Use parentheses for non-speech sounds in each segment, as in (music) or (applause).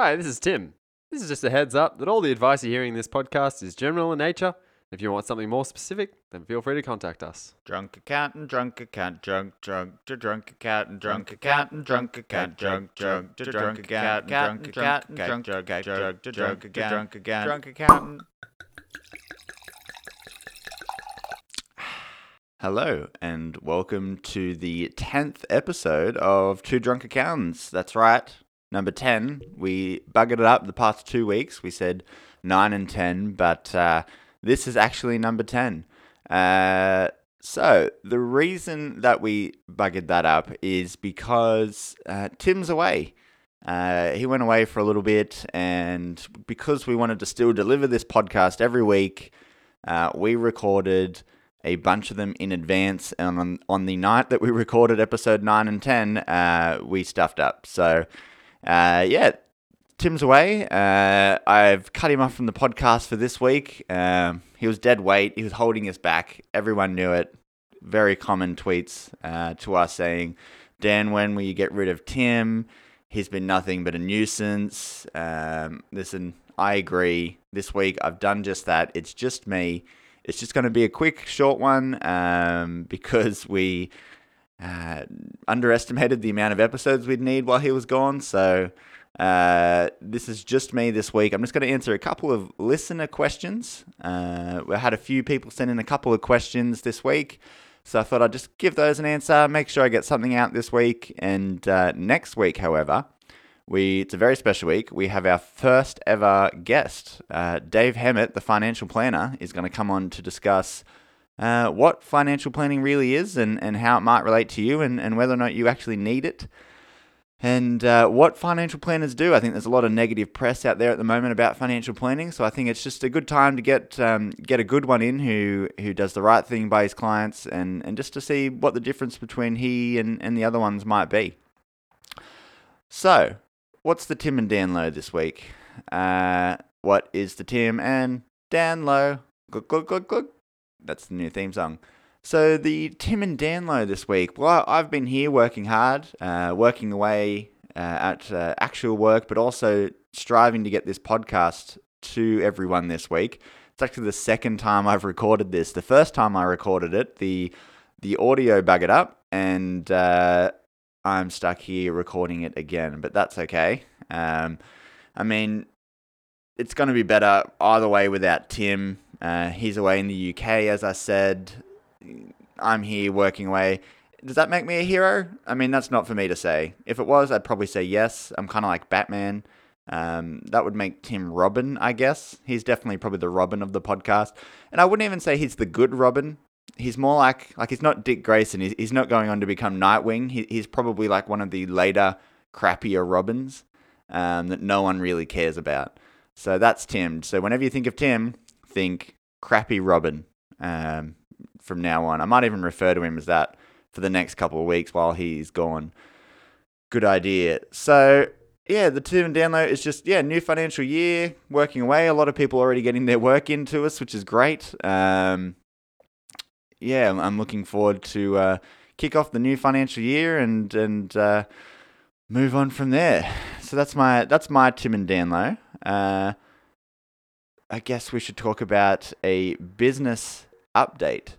Hi, this is Tim. This is just a heads up that all the advice you're hearing in this podcast is general in nature. If you want something more specific, then feel free to contact us. Drunk accountant, drunk accountant, drunk, drunk, to drunk accountant, drunk accountant, drunk accountant, drunk, drunk, to drunk accountant, drunk accountant, drunk, drunk, drunk, to drunk accountant, drunk accountant. Hello, and welcome to the 10th episode of Two Drunk Accountants. That's right, number 10. We buggered it up the past two weeks. We said 9 and 10, but uh, this is actually number 10. Uh, so, the reason that we buggered that up is because uh, Tim's away. Uh, he went away for a little bit, and because we wanted to still deliver this podcast every week, uh, we recorded a bunch of them in advance. And on, on the night that we (laughs) recorded episode 9 and 10, uh, we stuffed up. So, uh, yeah, Tim's away. Uh, I've cut him off from the podcast for this week. Um, he was dead weight. He was holding us back. Everyone knew it. Very common tweets uh, to us saying, Dan, when will you get rid of Tim? He's been nothing but a nuisance. Um, listen, I agree. This week I've done just that. It's just me. It's just going to be a quick, short one um, (laughs) because we uh, underestimated the amount of episodes we'd need while he was gone. So uh, this is just me this week. I'm just going to answer a couple of listener questions. Uh, we had a few people send in a couple of questions this week. So I thought I'd just give those an answer, make sure I get something out this week. And uh, next week, however, we it's a very special week. We have our first ever guest, uh, Dave Hemmett, the financial planner, is going to come on to discuss uh, what financial planning really is and, and how it might relate to you and, and whether or not you actually need it. And uh, what financial planners do. I think there's a lot of negative press out there at the moment about financial planning. So I think it's just a good time to get um, get a good one in who who does the right thing by his clients and, and just to see what the difference between he and, and the other ones might be. So, what's the Tim and Dan Low this week? Uh, what is the Tim and Dan Low? Glug, glug, glug, glug. That's the new theme song. So the Tim and Dan Low this week. Well, I've been here working hard, uh, working away uh, at uh, actual work, but also striving to get this podcast to everyone this week. It's actually the second time I've recorded this. The first time I recorded it, the the audio buggered up, and uh, I'm stuck here recording it again. But that's okay. Um, I mean, it's going to be better either way without Tim. Uh, he's away in the UK, as I said. I'm here working away. Does that make me a hero? I mean, that's not for me to say. If it was, I'd probably say yes. I'm kind of like Batman. Um, that would make Tim Robin, I guess. He's definitely probably the Robin of the podcast. And I wouldn't even say he's the good Robin. He's more like, like he's not Dick Grayson. He's, he's not going on to become Nightwing. He, he's probably like one of the later, crappier Robins um, that no one really cares about. So that's Tim. So whenever you think of Tim, think crappy Robin um, from now on. I might even refer to him as that for the next couple of weeks while he's gone. Good idea. So yeah, the Tim and Low is just yeah, new financial year, working away. A lot of people already getting their work into us, which is great. Um, yeah, I'm, I'm looking forward to uh, kick off the new financial year and and uh, move on from there. So that's my that's my Tim and Dan Low. Uh, I guess we should talk about a business update.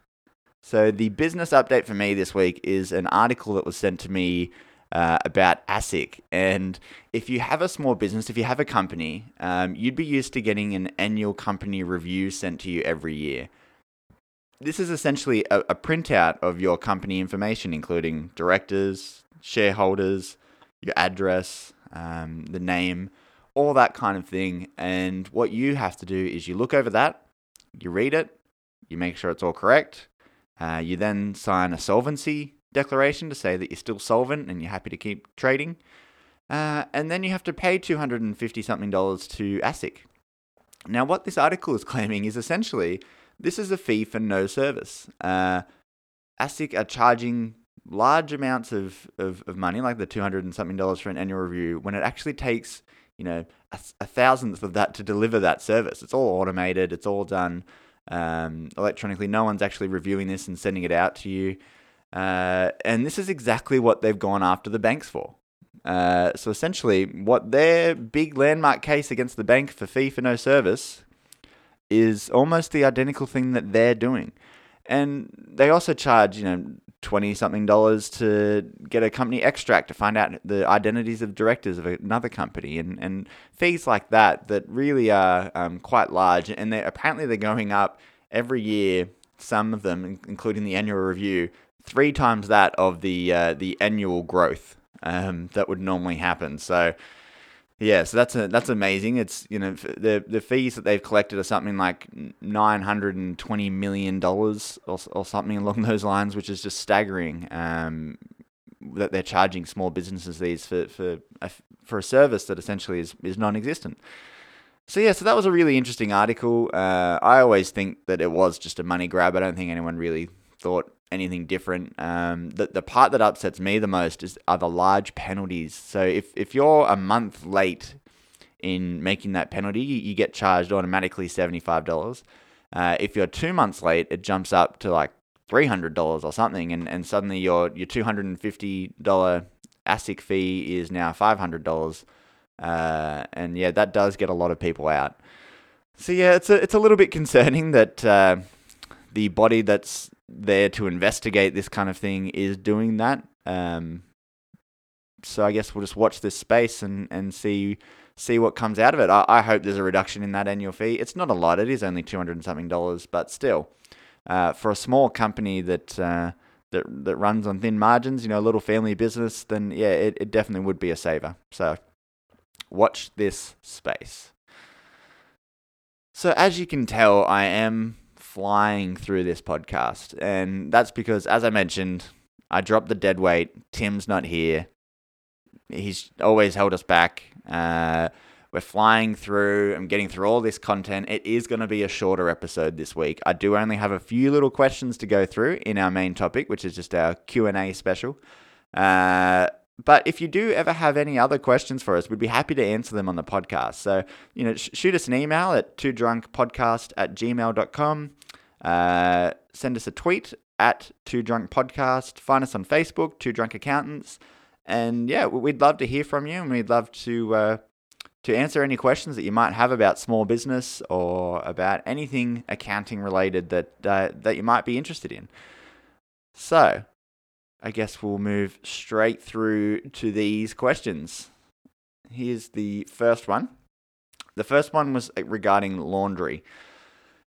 So the business update for me this week is an article that was sent to me uh, about ASIC. And if you have a small business, if you have a company, um, you'd be used to getting an annual company review sent to you every year. This is essentially a, a printout of your company information, including directors, shareholders, your address, um, the name, all that kind of thing. And what you have to do is you look over that, you read it, you make sure it's all correct. Uh, you then sign a solvency declaration to say that you're still solvent and you're happy to keep trading. Uh, and then you have to pay 250 something dollars to ASIC. Now, what this article is (laughs) claiming is essentially this is a fee for no service. Uh, ASIC are charging large amounts of, of, of money, like the 200 and something dollars for an annual review, when it actually takes, you know, a, a thousandth of that to deliver that service. It's all automated, it's all done um, electronically. No one's actually reviewing this and sending it out to you. Uh, and this is exactly what they've gone after the banks for. Uh, so essentially, what their big landmark case against the bank for fee for no service is almost the identical thing that they're doing. And they also charge, you know, twenty something dollars to get a company extract to find out the identities of directors of another company, and, and fees like that that really are um, quite large. And they apparently they're going up every year. Some of them, including the annual review, three times that of the uh, the annual growth um, that would normally happen. So yeah, so that's a, that's amazing. It's you know the the fees that they've collected are something like nine hundred and twenty million dollars or, or something (laughs) along those lines, which is just staggering. Um, that they're charging small businesses these for for a, for a service that essentially is is non-existent. So yeah, so that was a really interesting article. Uh, I always think that it was just a money grab. I don't think anyone really thought anything different. Um, the the part that upsets me the most is are the large penalties. So if if you're a month late in making that penalty, you, you get charged automatically seventy five dollars. Uh, if you're two months late, it jumps up to like three hundred dollars or something, and, and suddenly your your two hundred and fifty dollar ASIC fee is now five hundred dollars. Uh, and yeah, that does get a lot of people out. So yeah, it's a it's a little bit concerning that uh, the body that's there to investigate this kind of thing is doing that. Um, so I guess we'll just watch this space and, and see see what comes out of it. I, I hope there's a reduction in that annual fee. It's not a lot. It is only two hundred and something dollars, but still, uh, for a small company that uh, that that runs on thin margins, you know, a little family business, then yeah, it, it definitely would be a saver. So watch this space. So as you can tell, I am flying through this podcast. And that's because, as I mentioned, I dropped the dead weight. Tim's not here. He's always held us back. Uh, we're flying through. I'm getting through all this content. It is going to be a shorter episode this week. I do only have a few little questions to go through in our main topic, which is just our Q and A special. Uh, but if you do ever have any other questions for us, we'd be happy to answer them on the podcast. So, you know, sh- shoot us an email at two drunk podcast at gmail.com. Uh, send us a tweet at Two Drunk Podcast. Find us on Facebook, Two Drunk Accountants. And yeah, we'd love to hear from you, and we'd love to uh, to answer any questions that you might have about small business or about anything accounting related that uh, that you might be interested in. So, I guess we'll move straight through to these questions. Here's the first one. The first one was regarding laundry.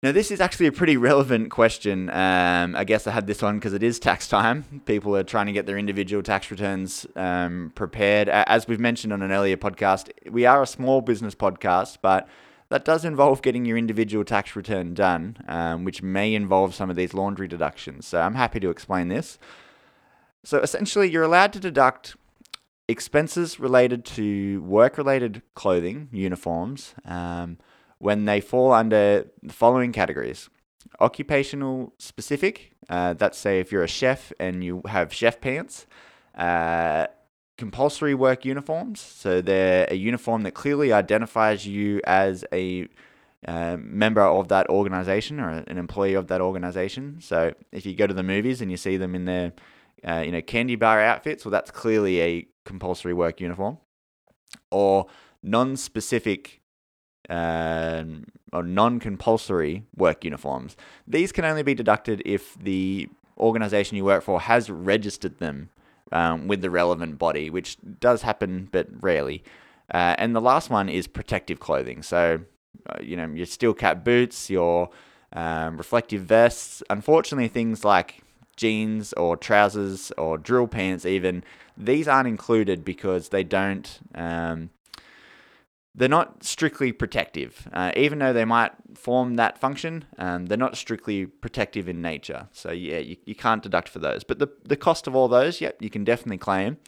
Now, this is actually a pretty relevant question. Um, I guess I had this one because it is tax time. People are trying to get their individual tax returns um, prepared. As we've mentioned on an earlier podcast, we are a small business podcast, but that does involve getting your individual tax return done, um, which may involve some of these laundry deductions. So I'm happy to explain this. So essentially, you're allowed to deduct expenses related to work related clothing, uniforms um, when they fall under the following categories. Occupational specific, uh, that's say if you're a chef and you have chef pants, uh, compulsory work uniforms, so they're a uniform that clearly identifies you as a uh, member of that organization or an employee of that organization. So if you go to the movies and you see them in their uh, you know candy bar outfits, well, that's clearly a compulsory work uniform, or non-specific um, or non-compulsory work uniforms. These can only be deducted if the organization you work for has registered them um, with the relevant body, which does happen but rarely. Uh, and the last one is protective clothing. So, uh, you know, your steel cap boots, your um, reflective vests. Unfortunately, things like jeans or trousers or drill pants, even these aren't included because they don't um, they're not strictly protective. Uh, even though they might form that function, um, they're not strictly protective in nature. So yeah, you, you can't deduct for those. But the, the cost of all those, yep, you can definitely claim.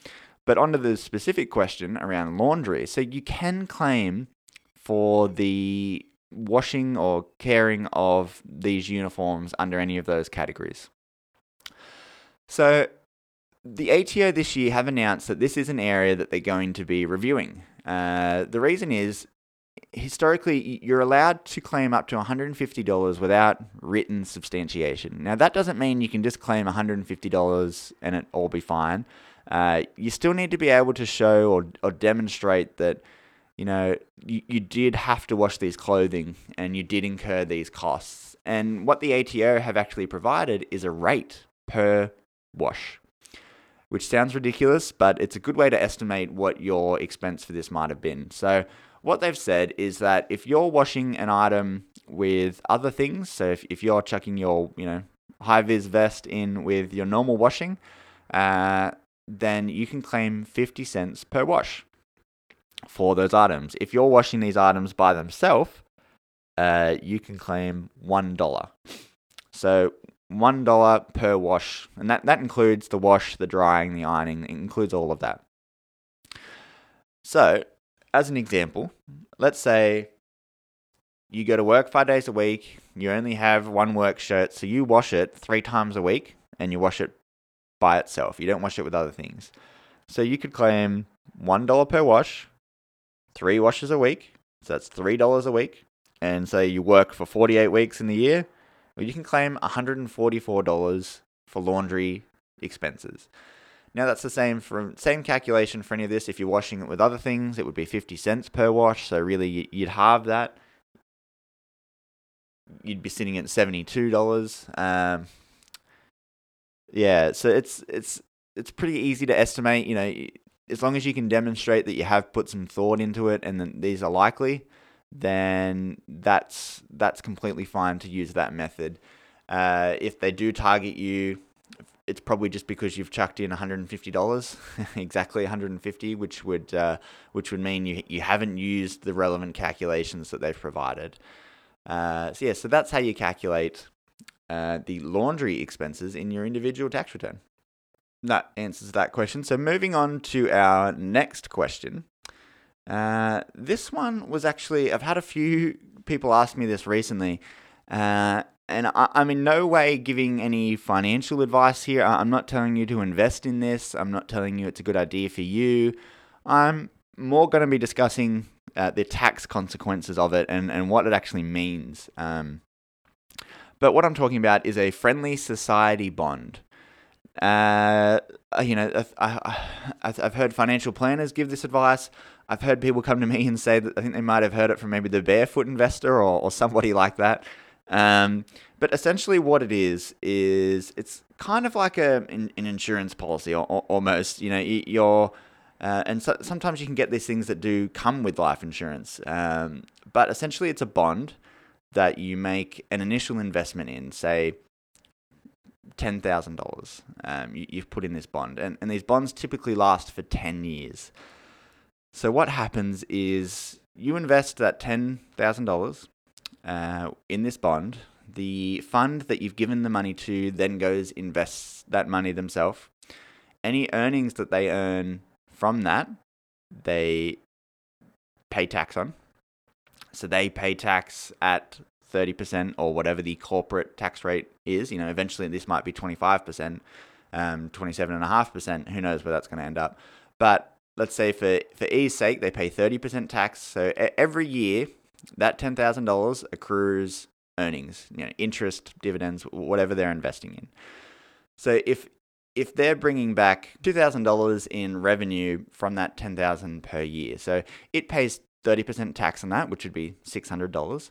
But onto the specific question around laundry. So you can claim for the washing or caring of these uniforms under any of those categories. So the ATO this year have announced that this is an area that they're going to be reviewing. Uh, the reason is historically you're allowed to claim up to $150 without written substantiation. Now that doesn't mean you can just claim $150 and it all be fine. uh, you still need to be able to show or, or demonstrate that you know you, you did have to wash these clothing and you did incur these costs. And what the ATO have actually provided is a rate per wash, which sounds ridiculous, but it's a good way to estimate what your expense for this might have been. So what they've said is that if you're washing an item with other things, so if, if you're chucking your, you know, high vis vest in with your normal washing, uh, then you can claim 50 cents per wash for those items. If you're washing these items by themselves, uh, you can claim $1. So $1 per wash, and that, that includes the wash, the drying, the ironing, it includes all of that. So, as an example, let's say you go to work five days a week, you only have one work shirt, so you wash it three times a week and you wash it by itself. You don't wash it with other things. So you could claim $1 per wash, three washes a week. So that's $3 a week. And say you work for 48 weeks in the year, you can claim $144 for laundry expenses. Now that's the same for same calculation for any of this. If you're washing it with other things, it would be 50 cents per wash. So really you'd halve that you'd be sitting at seventy two dollars. Um, yeah, so it's it's it's pretty easy to estimate. You know, as long as you can demonstrate that you have put some thought into it and that these are likely, then that's that's completely fine to use that method. Uh, if they do target you, it's probably just because you've chucked in $150, (laughs) exactly 150, which would uh, which would mean you you haven't used the relevant calculations that they've provided. Uh, so yeah, so that's how you calculate uh, the laundry expenses in your individual tax return. That answers that question. So moving on to our next question. Uh, this one was actually I've had a few people ask me this recently, uh, and I, am in no way giving any financial advice here. I'm not telling you to invest in this. I'm not telling you it's a good idea for you. I'm more going to be discussing uh, the tax consequences of it and, and what it actually means. Um, but what I'm talking about is a friendly society bond. Uh, you know, I, have heard financial planners give this advice. I've heard people come to me and say that I think they might have heard it from maybe the barefoot investor or, or somebody like that. Um, but essentially, what it is is it's kind of like a an, insurance policy, or, or, almost. You know, you're uh, and so, sometimes you can get these things that do come with life insurance. Um, but essentially, it's a bond that you make an initial investment in, say, $10,000 um, you, you've put in this bond. And, and these bonds typically last for 10 years. So, what happens is you invest that $10,000 uh, in this bond. The fund that you've given the money to then goes invests that money themselves. Any earnings that they earn from that, they pay tax on. So they pay tax at 30% or whatever the corporate tax rate is. You know, eventually this might be 25%, um, 27.5%. Who knows where that's going to end up. But let's say for, for ease sake, they pay 30% tax. So every year, that $10,000 accrues earnings, you know, interest, dividends, whatever they're investing in. So if if they're bringing back $2,000 in revenue from that 10,000 per year, so it pays 30% tax on that, which would be $600.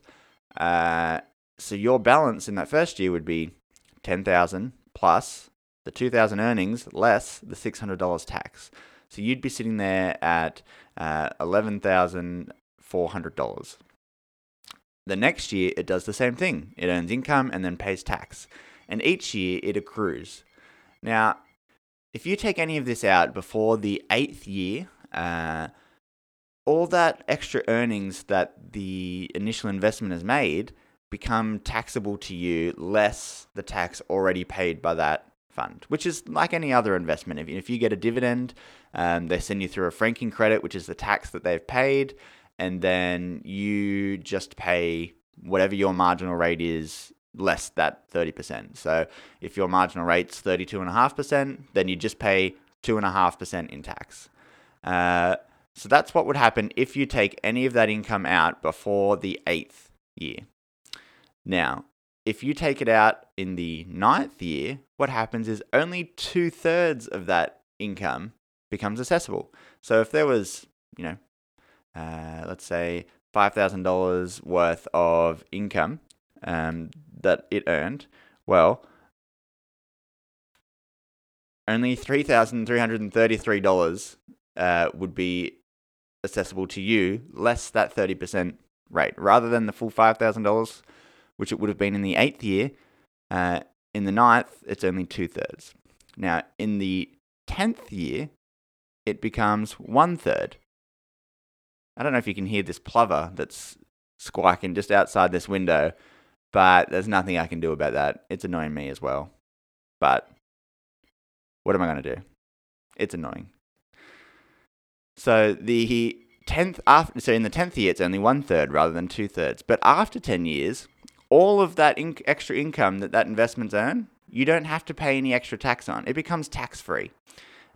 Uh, so your balance in that first year would be 10,000 plus the 2,000 earnings less the $600 tax. So you'd be sitting there at uh, $11,400. The next year, it does the same thing. It earns income and then pays tax. And each year, it accrues. Now, if you take any of this out before the eighth year, uh, all that extra earnings that the initial investment has made become taxable to you less the tax already paid by that fund, which is like any other investment. If, if you get a dividend, um, they send you through a franking credit, which is the tax that they've paid, and then you just pay whatever your marginal rate is less that 30%. So if your marginal rate's 32.5%, then you just pay 2.5% in tax. Uh, so that's what would happen if you take any of that income out before the eighth year. Now, if you take it out in the ninth year, what happens is only two thirds of that income becomes accessible. So if there was, you know, uh, let's say $5,000 worth of income um, that it earned, well, only $3,333 uh, would be accessible to you, less that 30% rate, rather than the full $5,000, which it would have been in the eighth year. Uh, in the ninth, it's only two thirds. Now, in the tenth year, it becomes one third. I don't know if you can hear this plover that's squawking just outside this window, but there's nothing I can do about that. It's annoying me as well. But what am I going to do? It's annoying. So the tenth after, so in the tenth year, it's only one third rather than two thirds. But after ten years, all of that extra income that that investment's earn, you don't have to pay any extra tax on. It becomes tax free.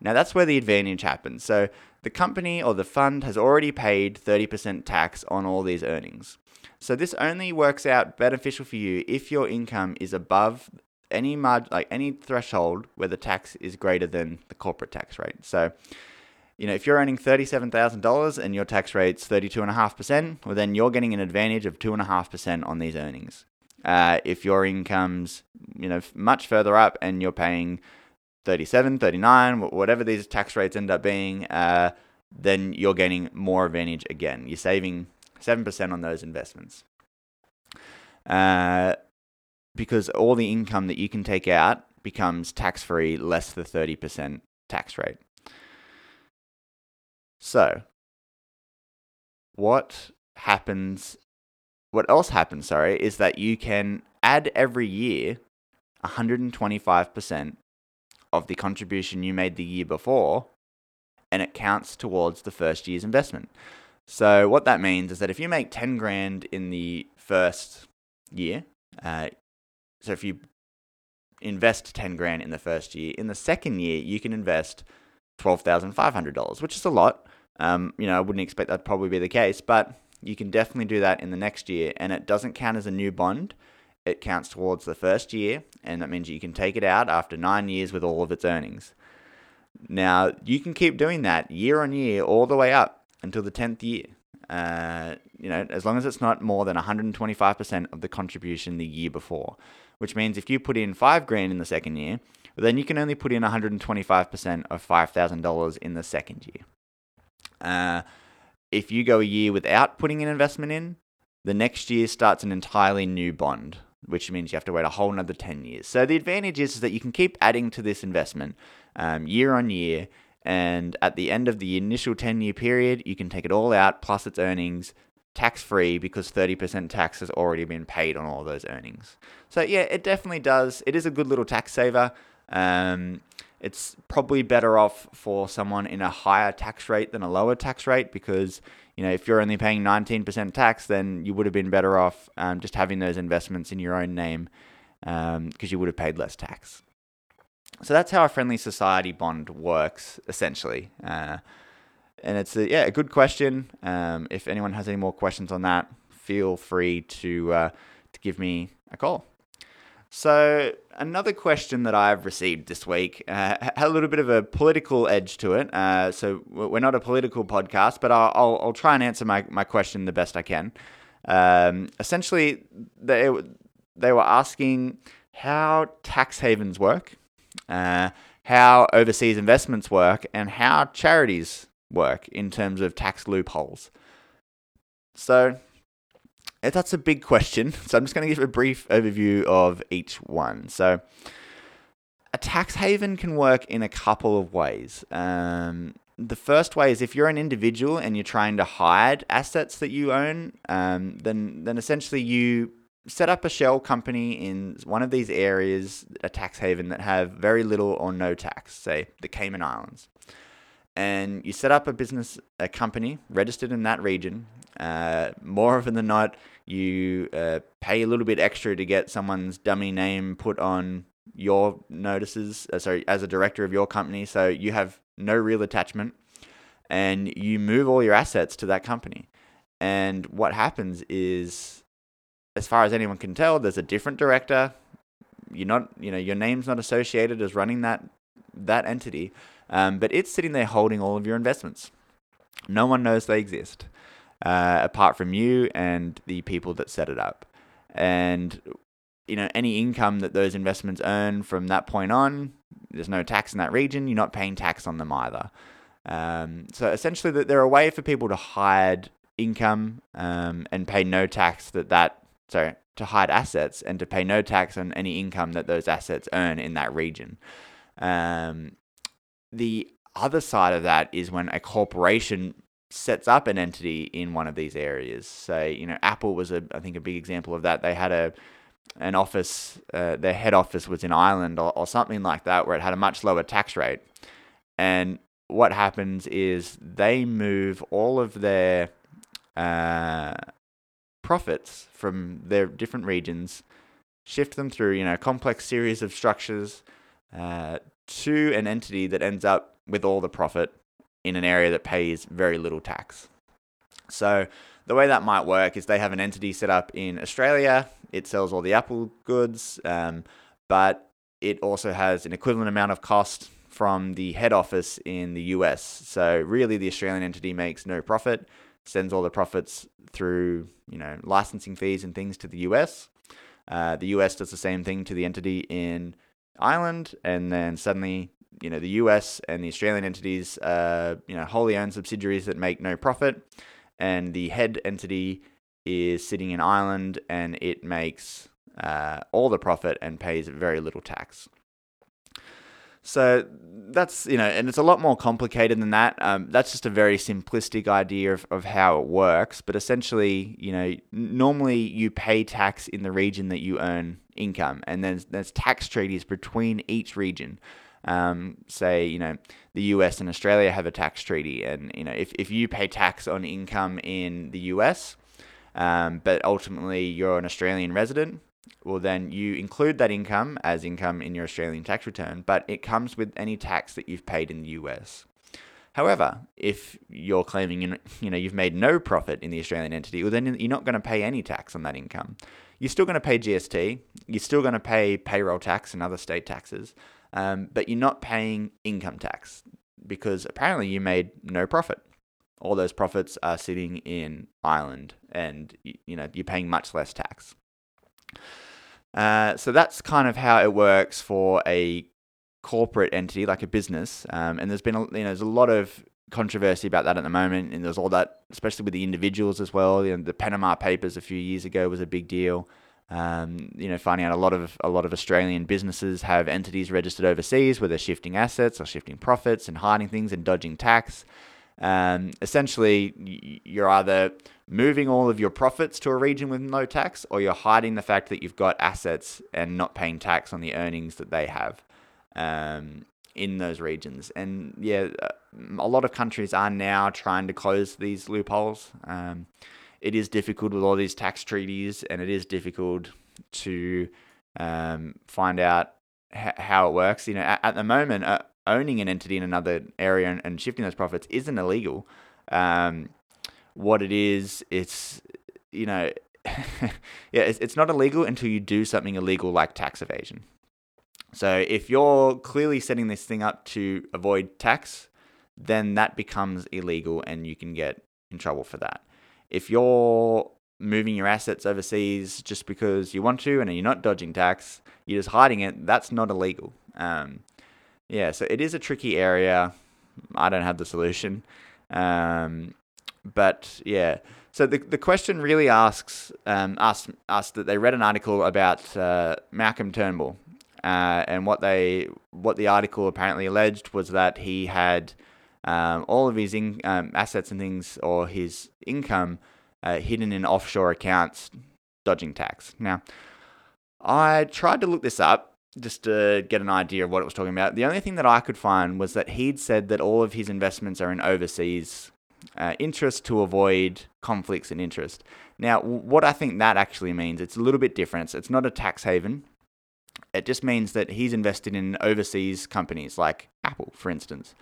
Now that's where the advantage happens. So the company or the fund has already paid 30% tax on all these earnings. So this only works out beneficial for you if your income is above any marg- like any threshold where the tax is greater than the corporate tax rate. So you know, if you're earning $37,000 and your tax rate's 32.5%, well, then you're getting an advantage of 2.5% on these earnings. Uh, if your income's, you know, much further up and you're paying 37, 39, whatever these tax rates end up being, uh, then you're gaining more advantage again. You're saving 7% on those investments. Uh, because all the income that you can take out becomes tax free, less the 30% tax rate. So, what happens, what else happens, sorry, is that you can add every year 125% of the contribution you made the year before, and it counts towards the first year's investment. So, what that means is that if you make 10 grand in the first year, uh, so if you invest 10 grand in the first year, in the second year, you can invest $12,500, which is a lot. Um, you know, I wouldn't expect that to probably be the case, but you can definitely do that in the next year. And it doesn't count as a new bond, it counts towards the first year. And that means you can take it out after nine years with all of its earnings. Now, you can keep doing that year on year all the way up until the 10th year. Uh, you know, as long as it's not more than 125% of the contribution the year before, which means if you put in five grand in the second year, then you can only put in 125% of $5,000 in the second year. Uh, if you go a year without putting an investment in, the next year starts an entirely new bond, which means you have to wait a whole another 10 years. So the advantage is, is that you can keep adding to this investment um, year on year. And at the end of the initial 10 year period, you can take it all out plus its earnings tax free because 30% tax has already been paid on all those earnings. So, yeah, it definitely does. It is a good little tax saver. Um, it's probably better off for someone in a higher tax rate than a lower tax rate because you know if you're only paying 19% tax then you would have been better off um, just having those investments in your own name because um, you would have paid less tax. So that's how a friendly society bond works essentially uh, and it's a, yeah a good question. Um, if anyone has any more questions on that feel free to uh, to give me a call so, another question that I've received this week uh, had a little bit of a political edge to it. Uh, so, we're not a political podcast, but I'll, I'll, I'll, try and answer my, my question the best I can. Um, essentially, they, they were asking how tax havens work, uh, how overseas investments work, and how charities work in terms of tax loopholes. So, that's a big question. (laughs) So I'm just going to give a brief overview of each one. So a tax haven can work in a couple of ways. Um, the first way is if you're an individual and you're trying to hide assets that you own, um, then then essentially you set up a shell company in one of these areas, a tax haven that have very little or no tax, say the Cayman Islands, and you set up a business, a company registered in that region, uh, more often than not, you uh, pay a little bit extra to get someone's dummy name put on your notices. Uh, sorry, as a director of your company, so you have no real attachment, and you move all your assets to that company. And what happens is, as far as anyone can tell, there's a different director. You're not, you know, your name's not associated as running that that entity, Um, but it's sitting there holding all of your investments. No one knows they exist, uh, apart from you and the people that set it up. And you know, any income that those investments earn from that point on, there's no tax in that region. You're not paying tax on them either. Um, so essentially, that they're a way for people to hide income um, and pay no tax that that sorry to hide assets and to pay no tax on any income that those assets earn in that region. Um, the other side of that is when a corporation sets up an entity in one of these areas. Say, you know, Apple was a I think a big example of that. They had a an office, uh, their head office was in Ireland or, or something like that, where it had a much lower tax rate. And what happens is they move all of their uh, profits from their different regions, shift them through you know complex series of structures uh, to an entity that ends up with all the profit in an area that pays very little tax. So the way that might work is they have an entity set up in Australia. It sells all the Apple goods, um, but it also has an equivalent amount of cost from the head office in the US. So really, the Australian entity makes no profit, sends all the profits through you know licensing fees and things to the US. Uh, the US does the same thing to the entity in Ireland, and then suddenly you know the US and the Australian entities, uh, you know, wholly owned subsidiaries that make no profit, and the head entity is sitting in Ireland and it makes uh, all the profit and pays very little tax. So that's you know, and it's a lot more complicated than that. Um, that's just a very simplistic idea of, of how it works. But essentially, you know, normally you pay tax in the region that you earn income, and then there's tax treaties between each region. Um, say, you know, the US and Australia have a tax treaty, and you know, if, if you pay tax on income in the US, um, but ultimately you're an Australian resident, well, then you include that income as income in your Australian tax return, but it comes with any tax that you've paid in the US. However, if you're claiming you know you've made no profit in the Australian entity, well then you're not going to pay any tax on that income. You're still going to pay GST. You're still going to pay payroll tax and other state taxes, um, but you're not paying income tax because apparently you made no profit. All those profits are sitting in Ireland, and you know you're paying much less tax. Uh, so that's kind of how it works for a corporate entity like a business. Um, and there's been a, you know there's a lot of controversy about that at the moment, and there's all that, especially with the individuals as well. You know, the Panama Papers a few years ago was a big deal. Um, you know, finding out a lot of a lot of Australian businesses have entities registered overseas where they're shifting assets or shifting profits and hiding things and dodging tax. Um, essentially, you're either moving all of your profits to a region with no tax, or you're hiding the fact that you've got assets and not paying tax on the earnings that they have um, in those regions. And yeah, a lot of countries are now trying to close these loopholes. Um, it is difficult with all these tax treaties, and it is difficult to um, find out h- how it works. You know, at, at the moment, uh, owning an entity in another area and, and shifting those profits isn't illegal. Um, what it is, it's you know, (laughs) yeah, it's, it's not illegal until you do something illegal like tax evasion. So if you're clearly setting this thing up to avoid tax, then that becomes illegal and you can get in trouble for that. If you're moving your assets overseas just because you want to and you're not dodging tax, you're just hiding it, that's not illegal. Um, yeah, so it is a tricky area. I don't have the solution. Um, but yeah, so the, the question really asks um, us, us that they read an article about uh, Malcolm Turnbull. Uh, and what they what the article apparently alleged was that he had um, all of his in, um, assets and things or his income uh, hidden in offshore accounts, dodging tax. Now, I tried to look this up just to get an idea of what it was talking about. The only thing that I could find was that he'd said that all of his investments are in overseas uh, interest to avoid conflicts in interest. Now, what I think that actually means, it's a little bit different. It's not a tax haven. It just means that he's invested in overseas companies like Apple, for instance,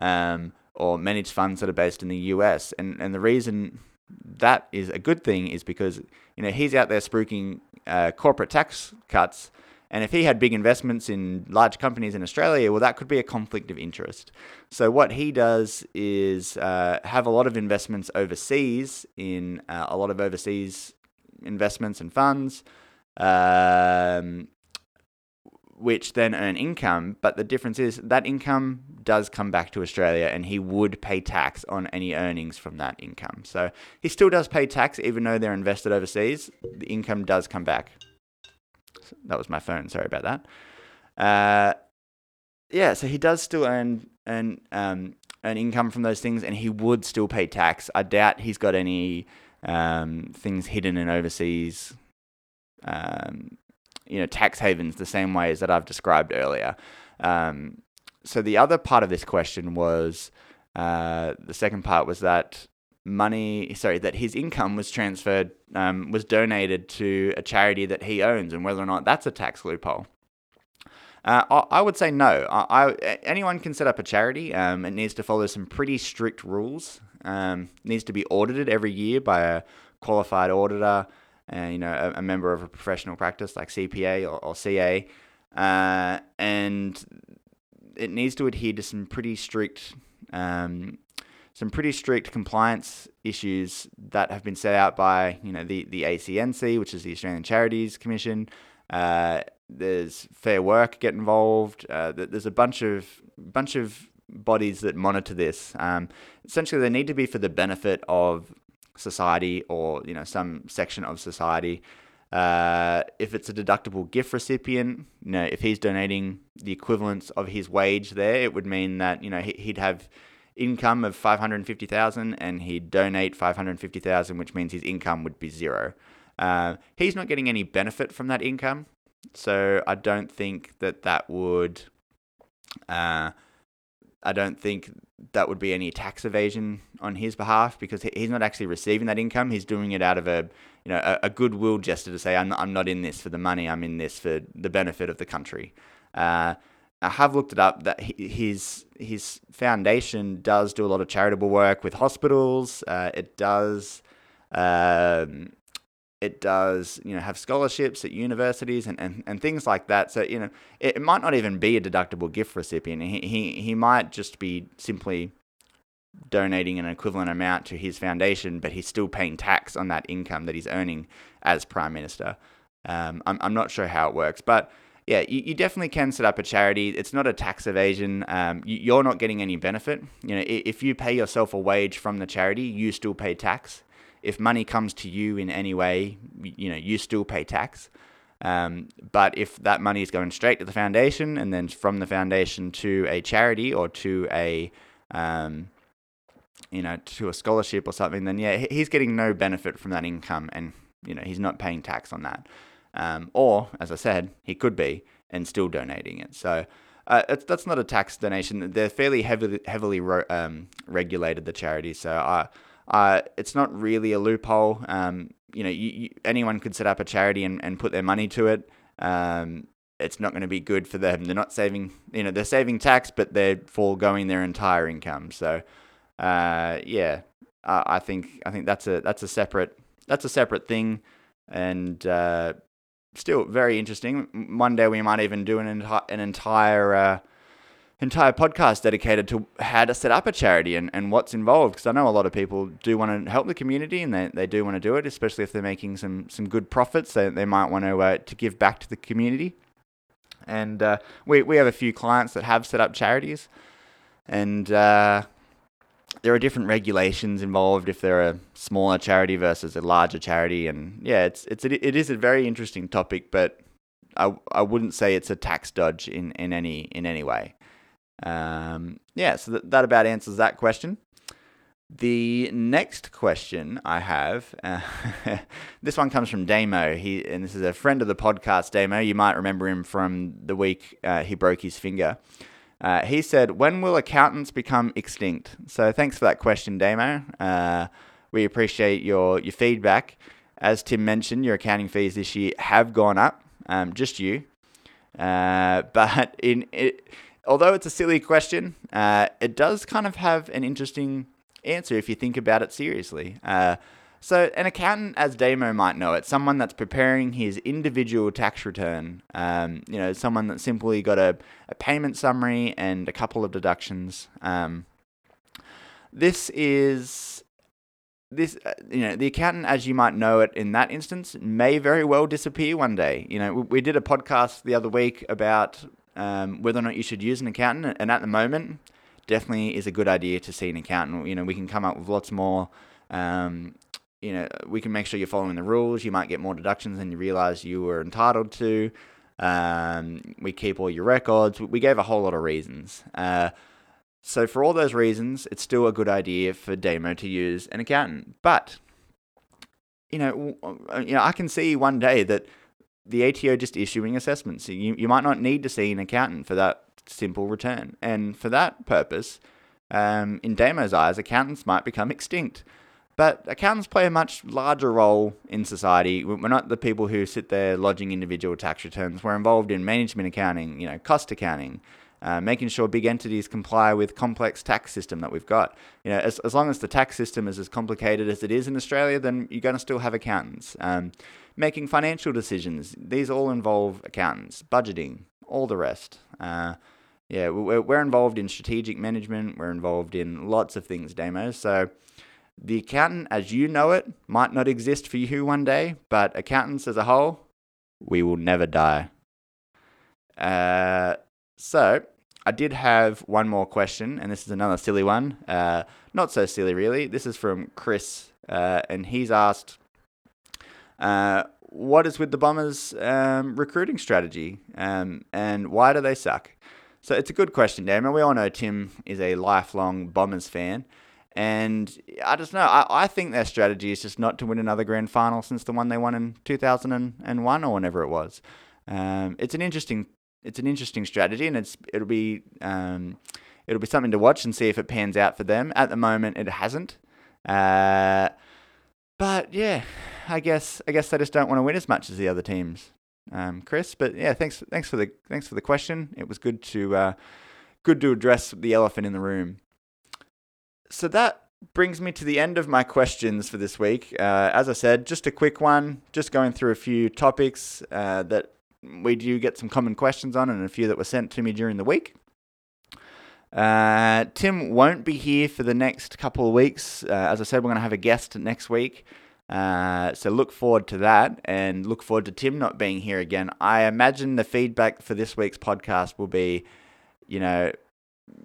um, or managed funds that are based in the US. And, and the reason that is a good thing is because you know he's out there spruiking uh, corporate tax cuts And if he had big investments in large companies in Australia, well, that could be a conflict of interest. So what he does is uh, have a lot of investments overseas in uh, a lot of overseas investments and funds. Um, which then earn income. But the difference is that income does come back to Australia and he would pay tax on any earnings from that income. So he still does pay tax even though they're invested overseas. The income does come back. That was my phone. Sorry about that. Uh, yeah, so he does still earn earn um, earn income from those things, and he would still pay tax. I doubt he's got any um, things hidden in overseas um, you know tax havens the same ways that I've described earlier. Um, so the other part of this question was uh, the second part was that money sorry that his income was transferred um, was donated to a charity that he owns and whether or not that's a tax loophole. Uh, I, would say no. I, I, anyone can set up a charity. Um, it needs to follow some pretty strict rules. Um, needs to be audited every year by a qualified auditor and you know a, a, member of a professional practice like CPA or, or CA, uh, and it needs to adhere to some pretty strict um, some pretty strict compliance issues that have been set out by you know the the ACNC, which is the Australian Charities Commission. Uh, there's Fair Work get involved. Uh, there's a bunch of bunch of bodies that monitor this. Um, essentially, they need to be for the benefit of society or you know some section of society. Uh, if it's a deductible gift recipient, you know, if he's donating the equivalence of his wage there, it would mean that you know he'd have income of 550,000 and he'd donate 550,000 which means his income would be zero. Uh, he's not getting any benefit from that income, so I don't think that that would uh, I don't think that would be any tax evasion on his behalf because he's not actually receiving that income. He's doing it out of a you know a, a goodwill gesture to say I'm not, I'm not in this for the money. I'm in this for the benefit of the country. Uh, I have looked it up that his his foundation does do a lot of charitable work with hospitals. Uh, it does um, it does you know have scholarships at universities and, and, and things like that so you know it, might not even be a deductible gift recipient he, he he might just be simply donating an equivalent amount to his foundation but he's still paying tax on that income that he's earning as prime minister um, I'm, I'm not sure how it works but yeah, you, you definitely can set up a charity. It's not a tax evasion. Um, you, you're not getting any benefit. You know, if you pay yourself a wage from the charity, you still pay tax if money comes to you in any way, you know, you still pay tax. Um, but if that money is going straight to the foundation and then from the foundation to a charity or to a, um, you know, to a scholarship or something, then yeah, he's getting no benefit from that income and, you know, he's not paying tax on that. Um, or, as I said, he could be and still donating it. So uh, that's not a tax donation. They're fairly heavily, heavily um, regulated, the charities. So I, uh, it's not really a loophole. Um, you know, you, you, anyone could set up a charity and, and put their money to it. Um, it's not going to be good for them. They're not saving, you know, they're saving tax, but they're foregoing their entire income. So, uh, yeah, uh, I think I think that's a that's a separate that's a separate thing, and uh, still very interesting. One day we might even do an, enti- an entire uh, entire podcast dedicated to how to set up a charity and, and what's involved. Because I know a lot of people do want to help the community and they, they do want to do it, especially if they're making some, some good profits. They, they might want to, uh, to give back to the community. And uh, we, we have a few clients that have set up charities. And uh, there are different regulations involved if they're a smaller charity versus a larger charity. And yeah, it's, it's, it is a very interesting topic, but I, I wouldn't say it's a tax dodge in, in, any, in any way. Um, yeah, so that, that about answers that question. The next question I have, uh, (laughs) this one comes from Damo. He and this is a friend of the podcast, Damo. You might remember him from the week uh, he broke his finger. Uh, he said, "When will accountants become extinct?" So thanks for that question, Damo. Uh, we appreciate your your feedback. As Tim mentioned, your accounting fees this year have gone up. Um, just you, uh, (laughs) but in it although it's a silly question, uh, it does kind of have an interesting answer if you think about it seriously. Uh, So, an accountant, as Damo might know it, someone that's preparing his individual tax return. Um, you know, someone that simply got a, a payment summary and a couple of deductions. Um, this is this uh, you know the accountant as you might know it in that instance may very well disappear one day you know we did a podcast the other week about um, whether or not you should use an accountant and at the moment definitely is a good idea to see an accountant. You know we can come up with lots more um, you know we can make sure you're following the rules. You might get more deductions than you realize you were entitled to. Um, we keep all your records. We gave a whole lot of reasons. Uh, so for all those reasons, it's still a good idea for Damo to use an accountant. But you know, uh, you know, I can see one day that the ATO just issuing assessments. You you might not need to see an accountant for that simple return, and for that purpose, um, in Damo's eyes, accountants might become extinct. But accountants play a much larger role in society. We're not the people who sit there lodging individual tax returns. We're involved in management accounting, you know, cost accounting, uh, making sure big entities comply with complex tax system that we've got. You know, as, as long as the tax system is as complicated as it is in Australia, then you're going to still have accountants. Um, making financial decisions, these all involve accountants. Budgeting, all the rest. Uh, yeah, we're, we're involved in strategic management. We're involved in lots of things, Damo. So the accountant, as you know it, might not exist for you one day, but accountants as a whole, we will never die. Uh, so I did have one more question, and this is another silly one. Uh, not so silly, really. This is from Chris, uh, and he's asked, uh, "What is with the Bombers' um, recruiting strategy, um, and why do they suck?" So it's a good question, Damon. We all know Tim is a lifelong Bombers fan. And I just know, I, I think their strategy is just not to win another grand final since the one they won in 2001 or whenever it was. Um, it's an interesting it's an interesting strategy, and it's it'll be um, it'll be something to watch and see if it pans out for them. At the moment, it hasn't. Uh, but yeah, I guess I guess they just don't want to win as much as the other teams, um, Chris. But yeah, thanks thanks for the thanks for the question. It was good to uh, good to address the elephant in the room. So that brings me to the end of my questions for this week. Uh, as I said, just a quick one, just going through a few topics uh, that we do get some common questions on and a few that were sent to me during the week. Uh, Tim won't be here for the next couple of weeks. Uh, as I said, we're going to have a guest next week. Uh, so look forward to that and look forward to Tim not being here again. I imagine the feedback for this week's podcast will be, you know,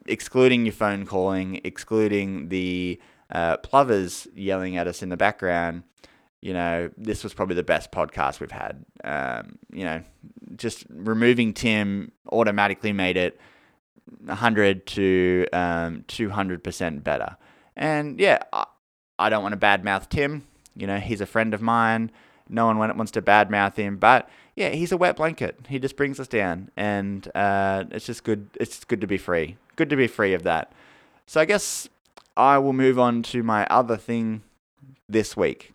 excluding your phone calling, excluding the uh, plovers yelling at us in the background you know, this was probably the best podcast we've had. Um, you know, just removing Tim automatically made it 100 to um, 200% better. And yeah, I, I don't want to badmouth Tim. You know, he's a friend of mine. No one wants to badmouth him, but yeah, he's a wet blanket. He just brings us down, and uh, it's just good. It's good to be free. Good to be free of that. So I guess I will move on to my other thing this week.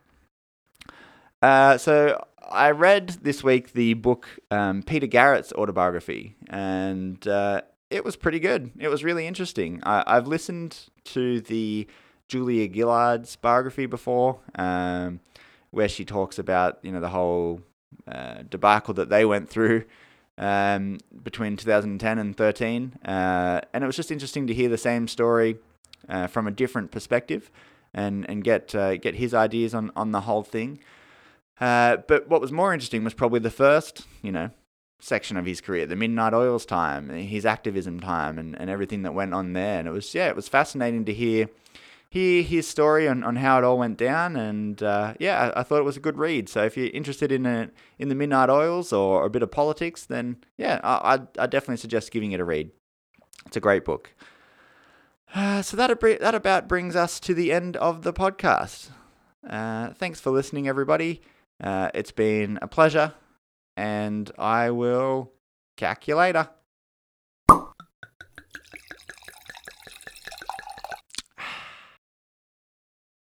Uh, so I read this week the book um, Peter Garrett's autobiography, and uh, it was pretty good. It was really interesting. I, have listened to the Julia Gillard's biography before, um, where she talks about you know the whole uh, debacle that they went through um, between 2010 and 13, uh, and it was just interesting to hear the same story uh, from a different perspective, and and get get his ideas on on the whole thing. Uh, but what was more interesting was probably the first, you know, section of his career, the Midnight Oils time, his activism time, and, and everything that went on there. And it was, yeah, it was fascinating to hear hear his story on, on how it all went down. And uh, yeah, I, I, thought it was a good read. So if you're interested in a, in the Midnight Oils or a bit of politics, then yeah, I, I, I definitely suggest giving it a read. It's a great book. Uh, so that, that about brings us to the end of the podcast. Uh, thanks for listening, everybody. Uh, it's been a pleasure, and I will calculate later.